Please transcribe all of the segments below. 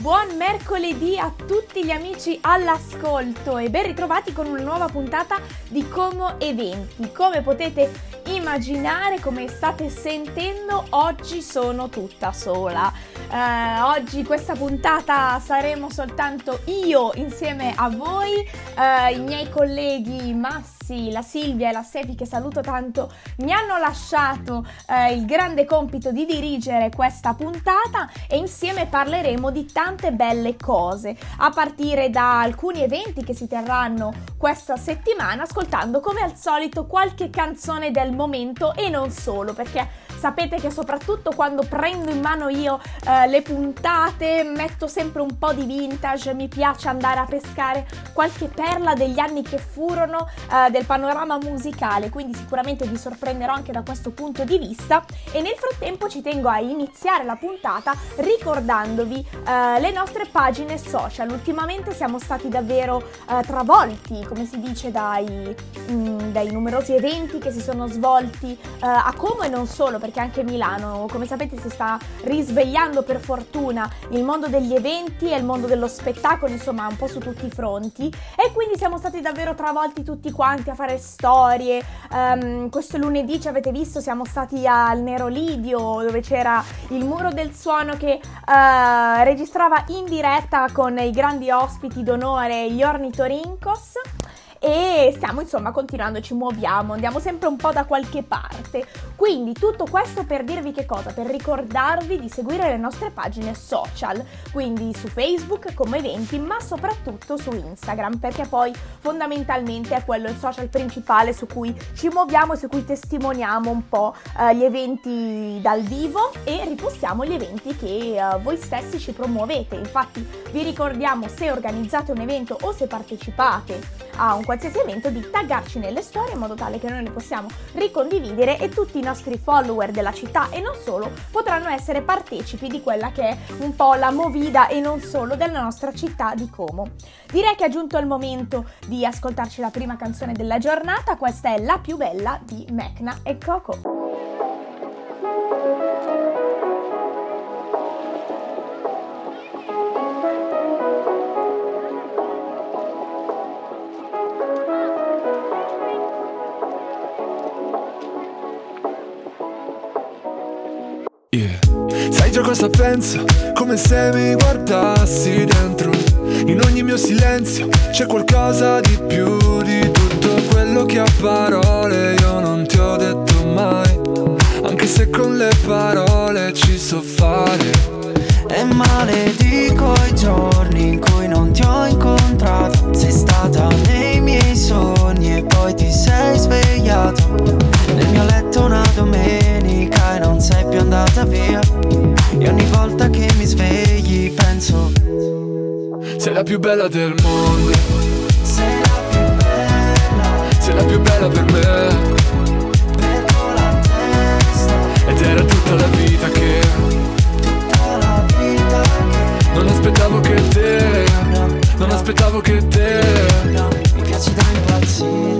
Buon mercoledì a tutti gli amici all'ascolto e ben ritrovati con una nuova puntata di Como Eventi. Come potete immaginare, come state sentendo, oggi sono tutta sola. Eh, oggi questa puntata saremo soltanto io insieme a voi, eh, i miei colleghi Massi, la Silvia e la Sefi che saluto tanto mi hanno lasciato eh, il grande compito di dirigere questa puntata e insieme parleremo di tante belle cose, a partire da alcuni eventi che si terranno questa settimana, ascoltando come al solito qualche canzone del momento e non solo, perché sapete che soprattutto quando prendo in mano io eh, le puntate metto sempre un po' di vintage, mi piace andare a pescare qualche perla degli anni che furono eh, del panorama musicale, quindi sicuramente vi sorprenderò anche da questo punto di vista e nel frattempo ci tengo a iniziare la puntata ricordandovi eh, le nostre pagine social. Ultimamente siamo stati davvero eh, travolti, come si dice, dai, mh, mm, dai, numerosi eventi che si sono svolti eh, a Como e non solo, perché anche Milano, come sapete, si sta risvegliando per fortuna il mondo degli eventi e il mondo dello spettacolo, insomma, un po' su tutti i fronti. E quindi siamo stati davvero travolti tutti quanti a fare storie. Um, questo lunedì ci avete visto, siamo stati al Nero Lidio, dove c'era il muro del suono che uh, registrava in diretta con i grandi ospiti d'onore gli ornitorincos e stiamo insomma continuando, ci muoviamo, andiamo sempre un po' da qualche parte. Quindi tutto questo per dirvi che cosa? Per ricordarvi di seguire le nostre pagine social, quindi su Facebook come eventi, ma soprattutto su Instagram, perché poi fondamentalmente è quello il social principale su cui ci muoviamo e su cui testimoniamo un po' eh, gli eventi dal vivo e ripostiamo gli eventi che eh, voi stessi ci promuovete. Infatti vi ricordiamo se organizzate un evento o se partecipate a un qualsiasi evento di taggarci nelle storie in modo tale che noi le possiamo ricondividere e tutti i nostri follower della città e non solo potranno essere partecipi di quella che è un po' la movida e non solo della nostra città di Como. Direi che è giunto il momento di ascoltarci la prima canzone della giornata, questa è La più bella di Mecna e Coco. Cosa penso, come se mi guardassi dentro. In ogni mio silenzio c'è qualcosa di più di tutto quello che a parole io non ti ho detto mai. Anche se con le parole ci so fare. E maledico i giorni in cui non ti ho incontrato. Sei stata nei miei sogni e poi ti sei svegliato. Nel mio letto una domenica la più bella del mondo. Sei la più bella. Sei la più bella per me. Perdo la testa. Ed era tutta la vita che Tutta la vita che Non aspettavo che te no, Non no, aspettavo che te. No, Mi piaci da impazzire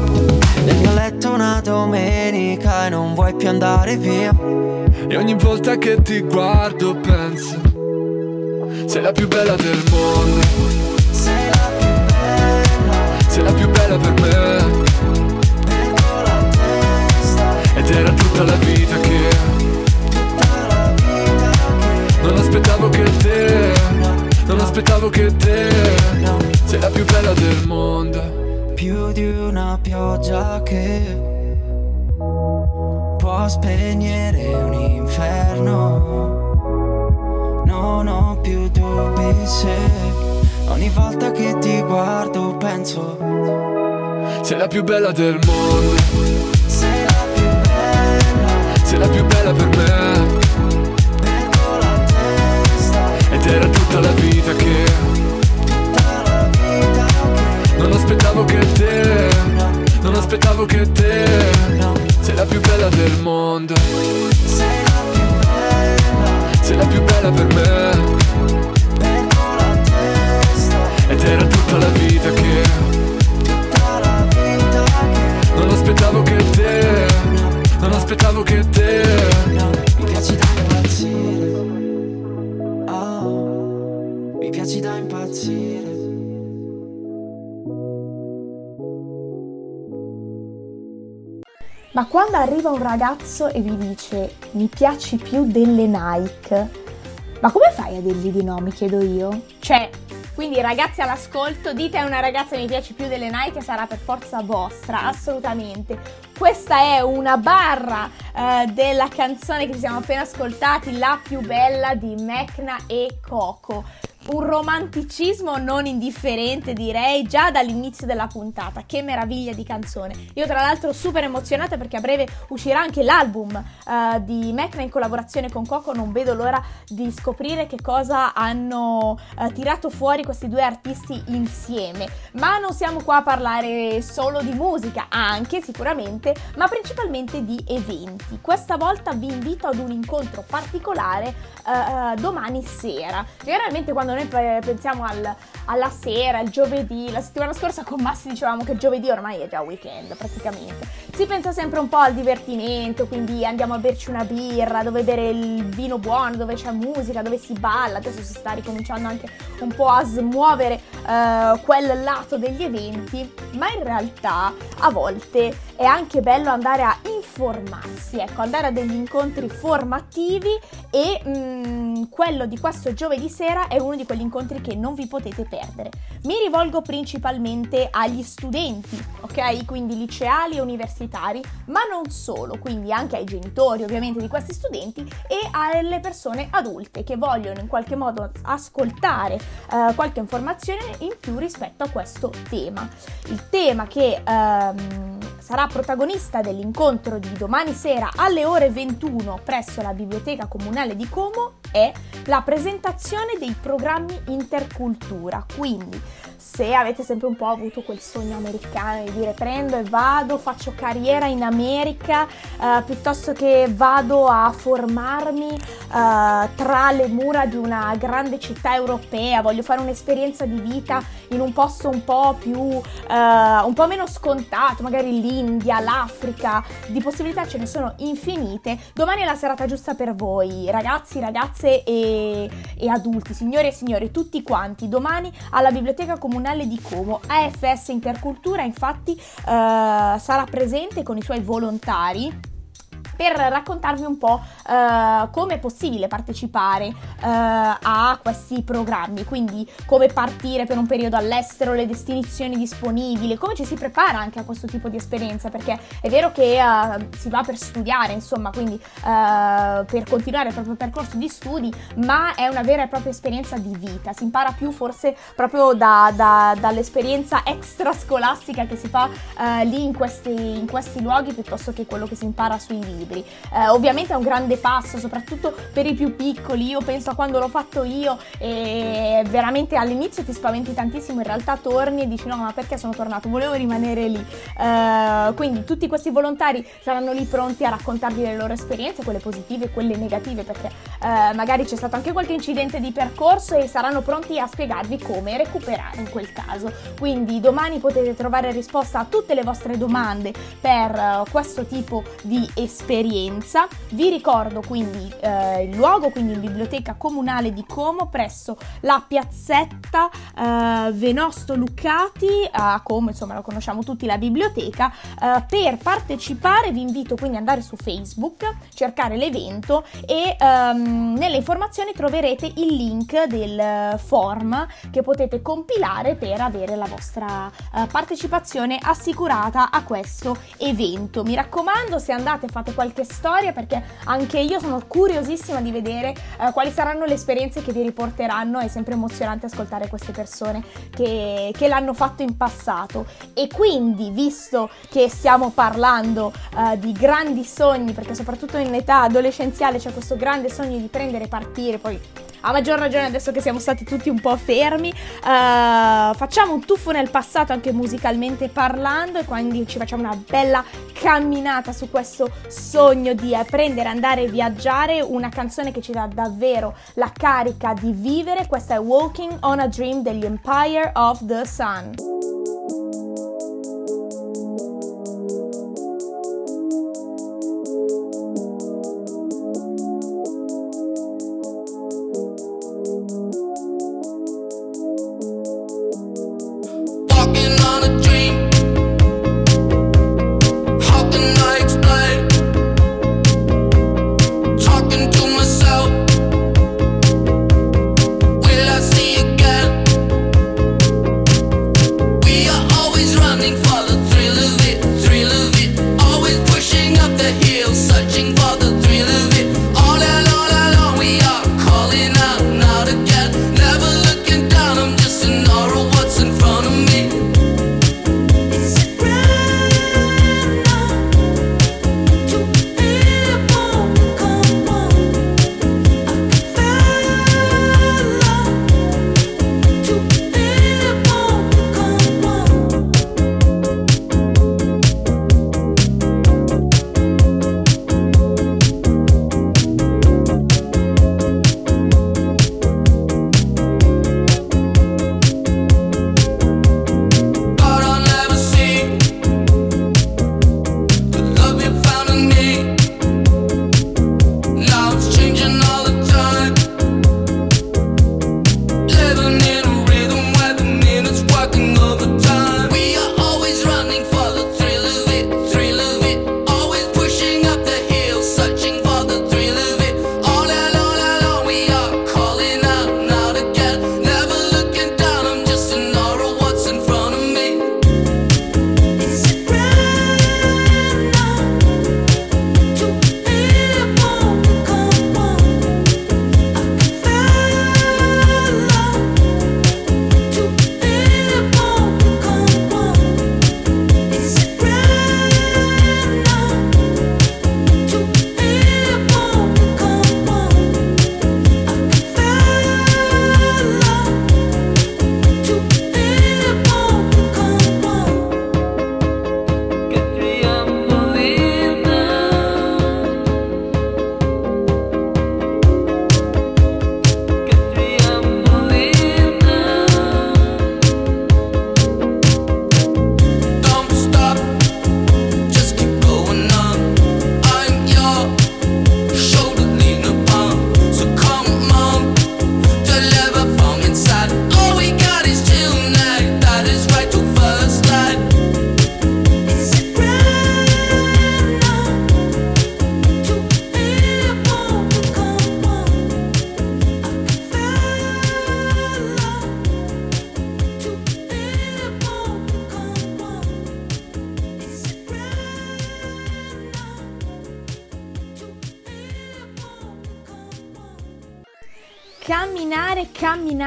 letto una domenica E non vuoi più andare via. E ogni volta che ti guardo penso Sei la più bella del mondo. Sei la più bella. Sei la più bella per me. Perdo la testa Ed era tutta la vita che Tutta la vita che Non aspettavo che te Non aspettavo che te No, Sei la più bella del mondo più di una pioggia che può spegnere un inferno. Non ho più dubbi se ogni volta che ti guardo penso Sei la più bella del mondo sei la più bella. Sei la più bella per me Perdo la testa, Ed era tutta la vita che aspettavo che te Non aspettavo che te. Sei la più bella del mondo. Sei la più bella per me. Perdo la testa Ed era tutta la vita che Ma quando arriva un ragazzo e vi dice mi piaci più delle Nike, ma come fai a dirgli di no, mi chiedo io? Cioè, quindi ragazzi all'ascolto, dite a una ragazza mi piace più delle Nike sarà per forza vostra, assolutamente. Questa è una barra eh, della canzone che ci siamo appena ascoltati, la più bella di Mecna e Coco un romanticismo non indifferente, direi, già dall'inizio della puntata. Che meraviglia di canzone. Io, tra l'altro, super emozionata perché a breve uscirà anche l'album uh, di Mecna in collaborazione con Coco. Non vedo l'ora di scoprire che cosa hanno uh, tirato fuori questi due artisti insieme. Ma non siamo qua a parlare solo di musica, anche sicuramente, ma principalmente di eventi. Questa volta vi invito ad un incontro particolare uh, domani sera. Generalmente, quando noi pensiamo al, alla sera, il giovedì, la settimana scorsa con Massi dicevamo che giovedì ormai è già weekend praticamente. Si pensa sempre un po' al divertimento, quindi andiamo a berci una birra, dove bere il vino buono, dove c'è musica, dove si balla. Adesso si sta ricominciando anche un po' a smuovere uh, quel lato degli eventi, ma in realtà a volte è anche bello andare a informarsi, ecco, andare a degli incontri formativi e mh, quello di questo giovedì sera è uno di quegli incontri che non vi potete perdere. Mi rivolgo principalmente agli studenti, ok? Quindi liceali e universitari, ma non solo, quindi anche ai genitori ovviamente di questi studenti e alle persone adulte che vogliono in qualche modo ascoltare eh, qualche informazione in più rispetto a questo tema. Il tema che ehm, sarà protagonista dell'incontro di domani sera alle ore 21 presso la Biblioteca Comunale di Como è la presentazione dei programmi intercultura. Quindi, se avete sempre un po' avuto quel sogno americano di dire prendo e vado, faccio carriera in America, eh, piuttosto che vado a formarmi eh, tra le mura di una grande città europea, voglio fare un'esperienza di vita in un posto un po' più, eh, un po' meno scontato, magari l'India, l'Africa, di possibilità ce ne sono infinite. Domani è la serata giusta per voi, ragazzi, ragazze e, e adulti, signori e signori, tutti quanti. Domani alla Biblioteca Comunale di Como, AFS Intercultura, infatti, eh, sarà presente con i suoi volontari per raccontarvi un po' uh, come è possibile partecipare uh, a questi programmi, quindi come partire per un periodo all'estero, le destinazioni disponibili, come ci si prepara anche a questo tipo di esperienza, perché è vero che uh, si va per studiare, insomma, quindi per continuare il proprio percorso di studi, ma è una vera e propria esperienza di vita, si impara più forse proprio da, da, dall'esperienza extrascolastica che si fa lì in questi, in questi luoghi piuttosto che quello che si impara sui libri libri. Eh, ovviamente è un grande passo, soprattutto per i più piccoli. Io penso a quando l'ho fatto io e veramente all'inizio ti spaventi tantissimo, in realtà torni e dici no, ma perché sono tornato? Volevo rimanere lì. Eh, quindi tutti questi volontari saranno lì pronti a raccontarvi le loro esperienze, quelle positive e quelle negative, perché eh, magari c'è stato anche qualche incidente di percorso e saranno pronti a spiegarvi come recuperare in quel caso. Quindi domani potete trovare risposta a tutte le vostre domande per uh, questo tipo di esperienza esperienza. Vi ricordo quindi eh, il luogo, quindi in Biblioteca Comunale di Como, presso la piazzetta eh, Venosto Luccati, a Como, insomma lo conosciamo tutti, la biblioteca. Eh, per partecipare vi invito quindi ad andare su Facebook, cercare l'evento e ehm, nelle informazioni troverete il link del form che potete compilare per avere la vostra eh, partecipazione assicurata a questo evento. Mi raccomando, se andate fate qualche qualche storia perché anche io sono curiosissima di vedere eh, quali saranno le esperienze che vi riporteranno. È sempre emozionante ascoltare queste persone che, che l'hanno fatto in passato. E quindi, visto che stiamo parlando eh, di grandi sogni, perché soprattutto in età adolescenziale c'è questo grande sogno di prendere e partire, poi a maggior ragione adesso che siamo stati tutti un po' fermi, uh, facciamo un tuffo nel passato anche musicalmente parlando e quindi ci facciamo una bella camminata su questo sogno di apprendere, andare e viaggiare, una canzone che ci dà davvero la carica di vivere, questa è Walking on a Dream degli Empire of the Sun.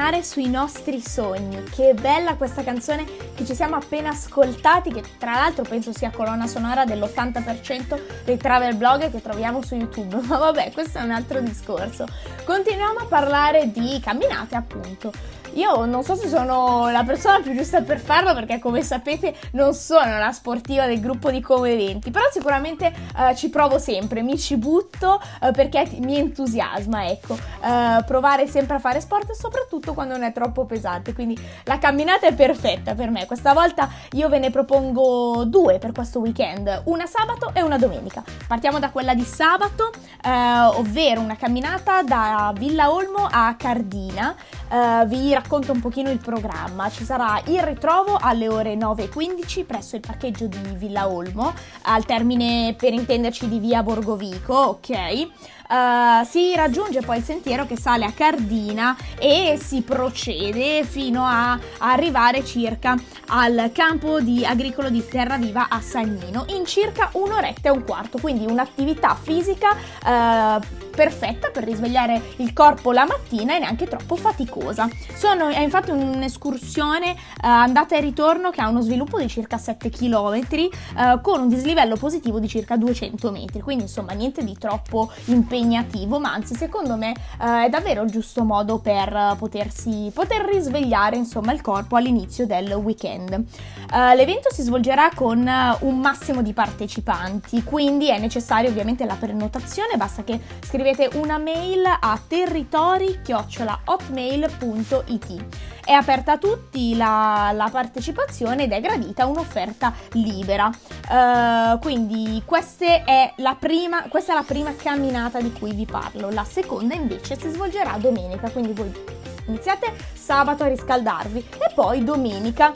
Camminare sui nostri sogni. Che bella questa canzone che ci siamo appena ascoltati, che tra l'altro penso sia colonna sonora dell'80% dei travel blog che troviamo su YouTube. Ma vabbè, questo è un altro discorso. Continuiamo a parlare di camminate, appunto. Io non so se sono la persona più giusta per farlo perché come sapete non sono la sportiva del gruppo di Come Eventi, però sicuramente uh, ci provo sempre, mi ci butto uh, perché mi entusiasma, ecco, uh, provare sempre a fare sport soprattutto quando non è troppo pesante, quindi la camminata è perfetta per me. Questa volta io ve ne propongo due per questo weekend, una sabato e una domenica. Partiamo da quella di sabato, ovvero una camminata da Villa Olmo a Cardina. Vi racconto racconto un pochino il programma. Ci sarà il ritrovo alle ore 9.15 presso il parcheggio di Villa Olmo, al termine per intenderci di via Borgovico, ok? Uh, si raggiunge poi il sentiero che sale a Cardina e si procede fino a arrivare circa al campo di agricolo di Terraviva a Sagnino in circa un'oretta e un quarto, quindi un'attività fisica uh, perfetta per risvegliare il corpo la mattina e neanche troppo faticosa. Sono, è infatti un'escursione uh, andata e ritorno che ha uno sviluppo di circa 7 km uh, con un dislivello positivo di circa 200 metri, quindi insomma niente di troppo impegnativo, ma anzi secondo me uh, è davvero il giusto modo per potersi, poter risvegliare insomma il corpo all'inizio del weekend. l'evento si svolgerà con un massimo di partecipanti, quindi è necessaria ovviamente la prenotazione, basta che scrivete scrivete una mail a territori-hotmail.it. È aperta a tutti la, la partecipazione ed è gradita un'offerta libera. Uh, quindi è prima, questa è la prima camminata di cui vi parlo. La seconda invece si svolgerà domenica, quindi voi iniziate sabato a riscaldarvi e poi domenica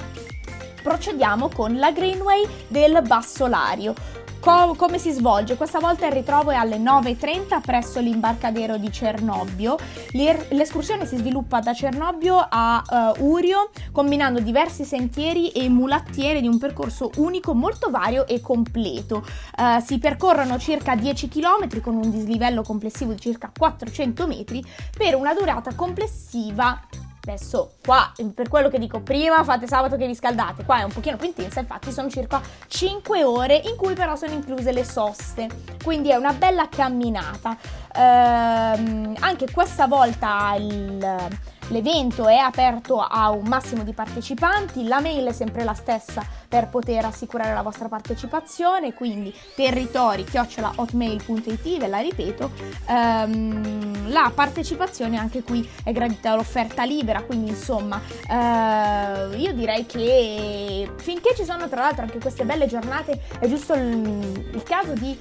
procediamo con la Greenway del Bassolario. Co- come si svolge? Questa volta il ritrovo è alle 9.30 presso l'imbarcadero di Cernobbio. L'ir- l'escursione si sviluppa da Cernobbio a uh, Urio, combinando diversi sentieri e mulattiere di un percorso unico, molto vario e completo. Uh, si percorrono circa 10 km con un dislivello complessivo di circa 400 metri per una durata complessiva Adesso qua, per quello che dico prima, fate sabato che vi scaldate, qua è un pochino più intensa, infatti sono circa 5 ore in cui però sono incluse le soste, quindi è una bella camminata. Ehm, anche questa volta il L'evento è aperto a un massimo di partecipanti, la mail è sempre la stessa per poter assicurare la vostra partecipazione, quindi territori-hotmail.it, ve la ripeto, ehm, la partecipazione anche qui è gradita l'offerta libera, quindi insomma eh, io direi che finché ci sono tra l'altro anche queste belle giornate è giusto il, il caso di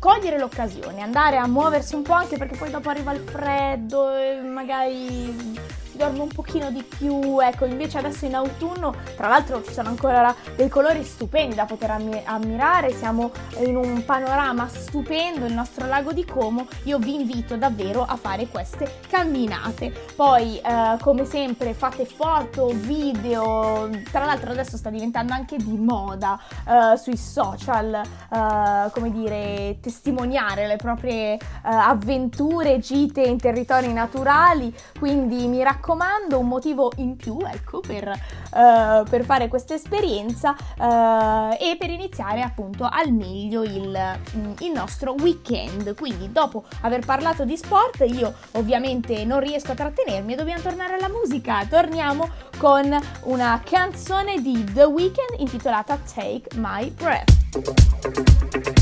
cogliere l'occasione, andare a muoversi un po' anche perché poi dopo arriva il freddo e magari si dorme un pochino di più, ecco, invece adesso in autunno, tra l'altro ci sono ancora dei colori stupendi da poter ammirare, siamo in un panorama stupendo, il nostro lago di Como, io vi invito davvero a fare queste camminate. Poi, eh, come sempre, fate foto, video, tra l'altro adesso sta diventando anche di moda eh, sui social, eh, come dire, testimoniare le proprie eh, avventure, gite in territori naturali, quindi mi raccomando raccomando un motivo in più, ecco, per, uh, per fare questa esperienza uh, e per iniziare appunto al meglio il, mm, il nostro weekend. Quindi dopo aver parlato di sport, io ovviamente non riesco a trattenermi e dobbiamo tornare alla musica. Torniamo con una canzone di The Weeknd intitolata Take My Breath.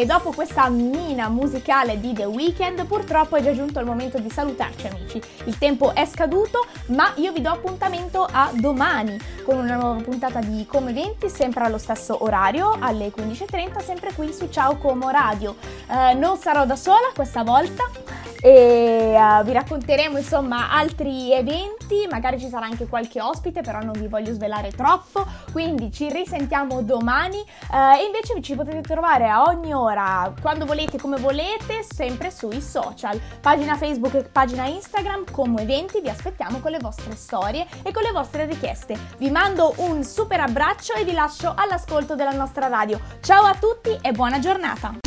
E dopo questa mina musicale di The Weeknd, purtroppo è già giunto il momento di salutarci amici. Il tempo è scaduto, ma io vi do appuntamento a domani con una nuova puntata di Come 20, sempre allo stesso orario, alle 15.30, sempre qui su Ciao Como Radio. Eh, non sarò da sola questa volta e eh, vi racconteremo insomma altri eventi, magari ci sarà anche qualche ospite, però non vi voglio svelare troppo, quindi ci risentiamo domani eh, e invece ci potete trovare a ogni ora, quando volete, come volete, sempre sui social, pagina Facebook e pagina Instagram come eventi, vi aspettiamo con le vostre storie e con le vostre richieste. Vi mando un super abbraccio e vi lascio all'ascolto della nostra radio. Ciao a tutti e buona giornata!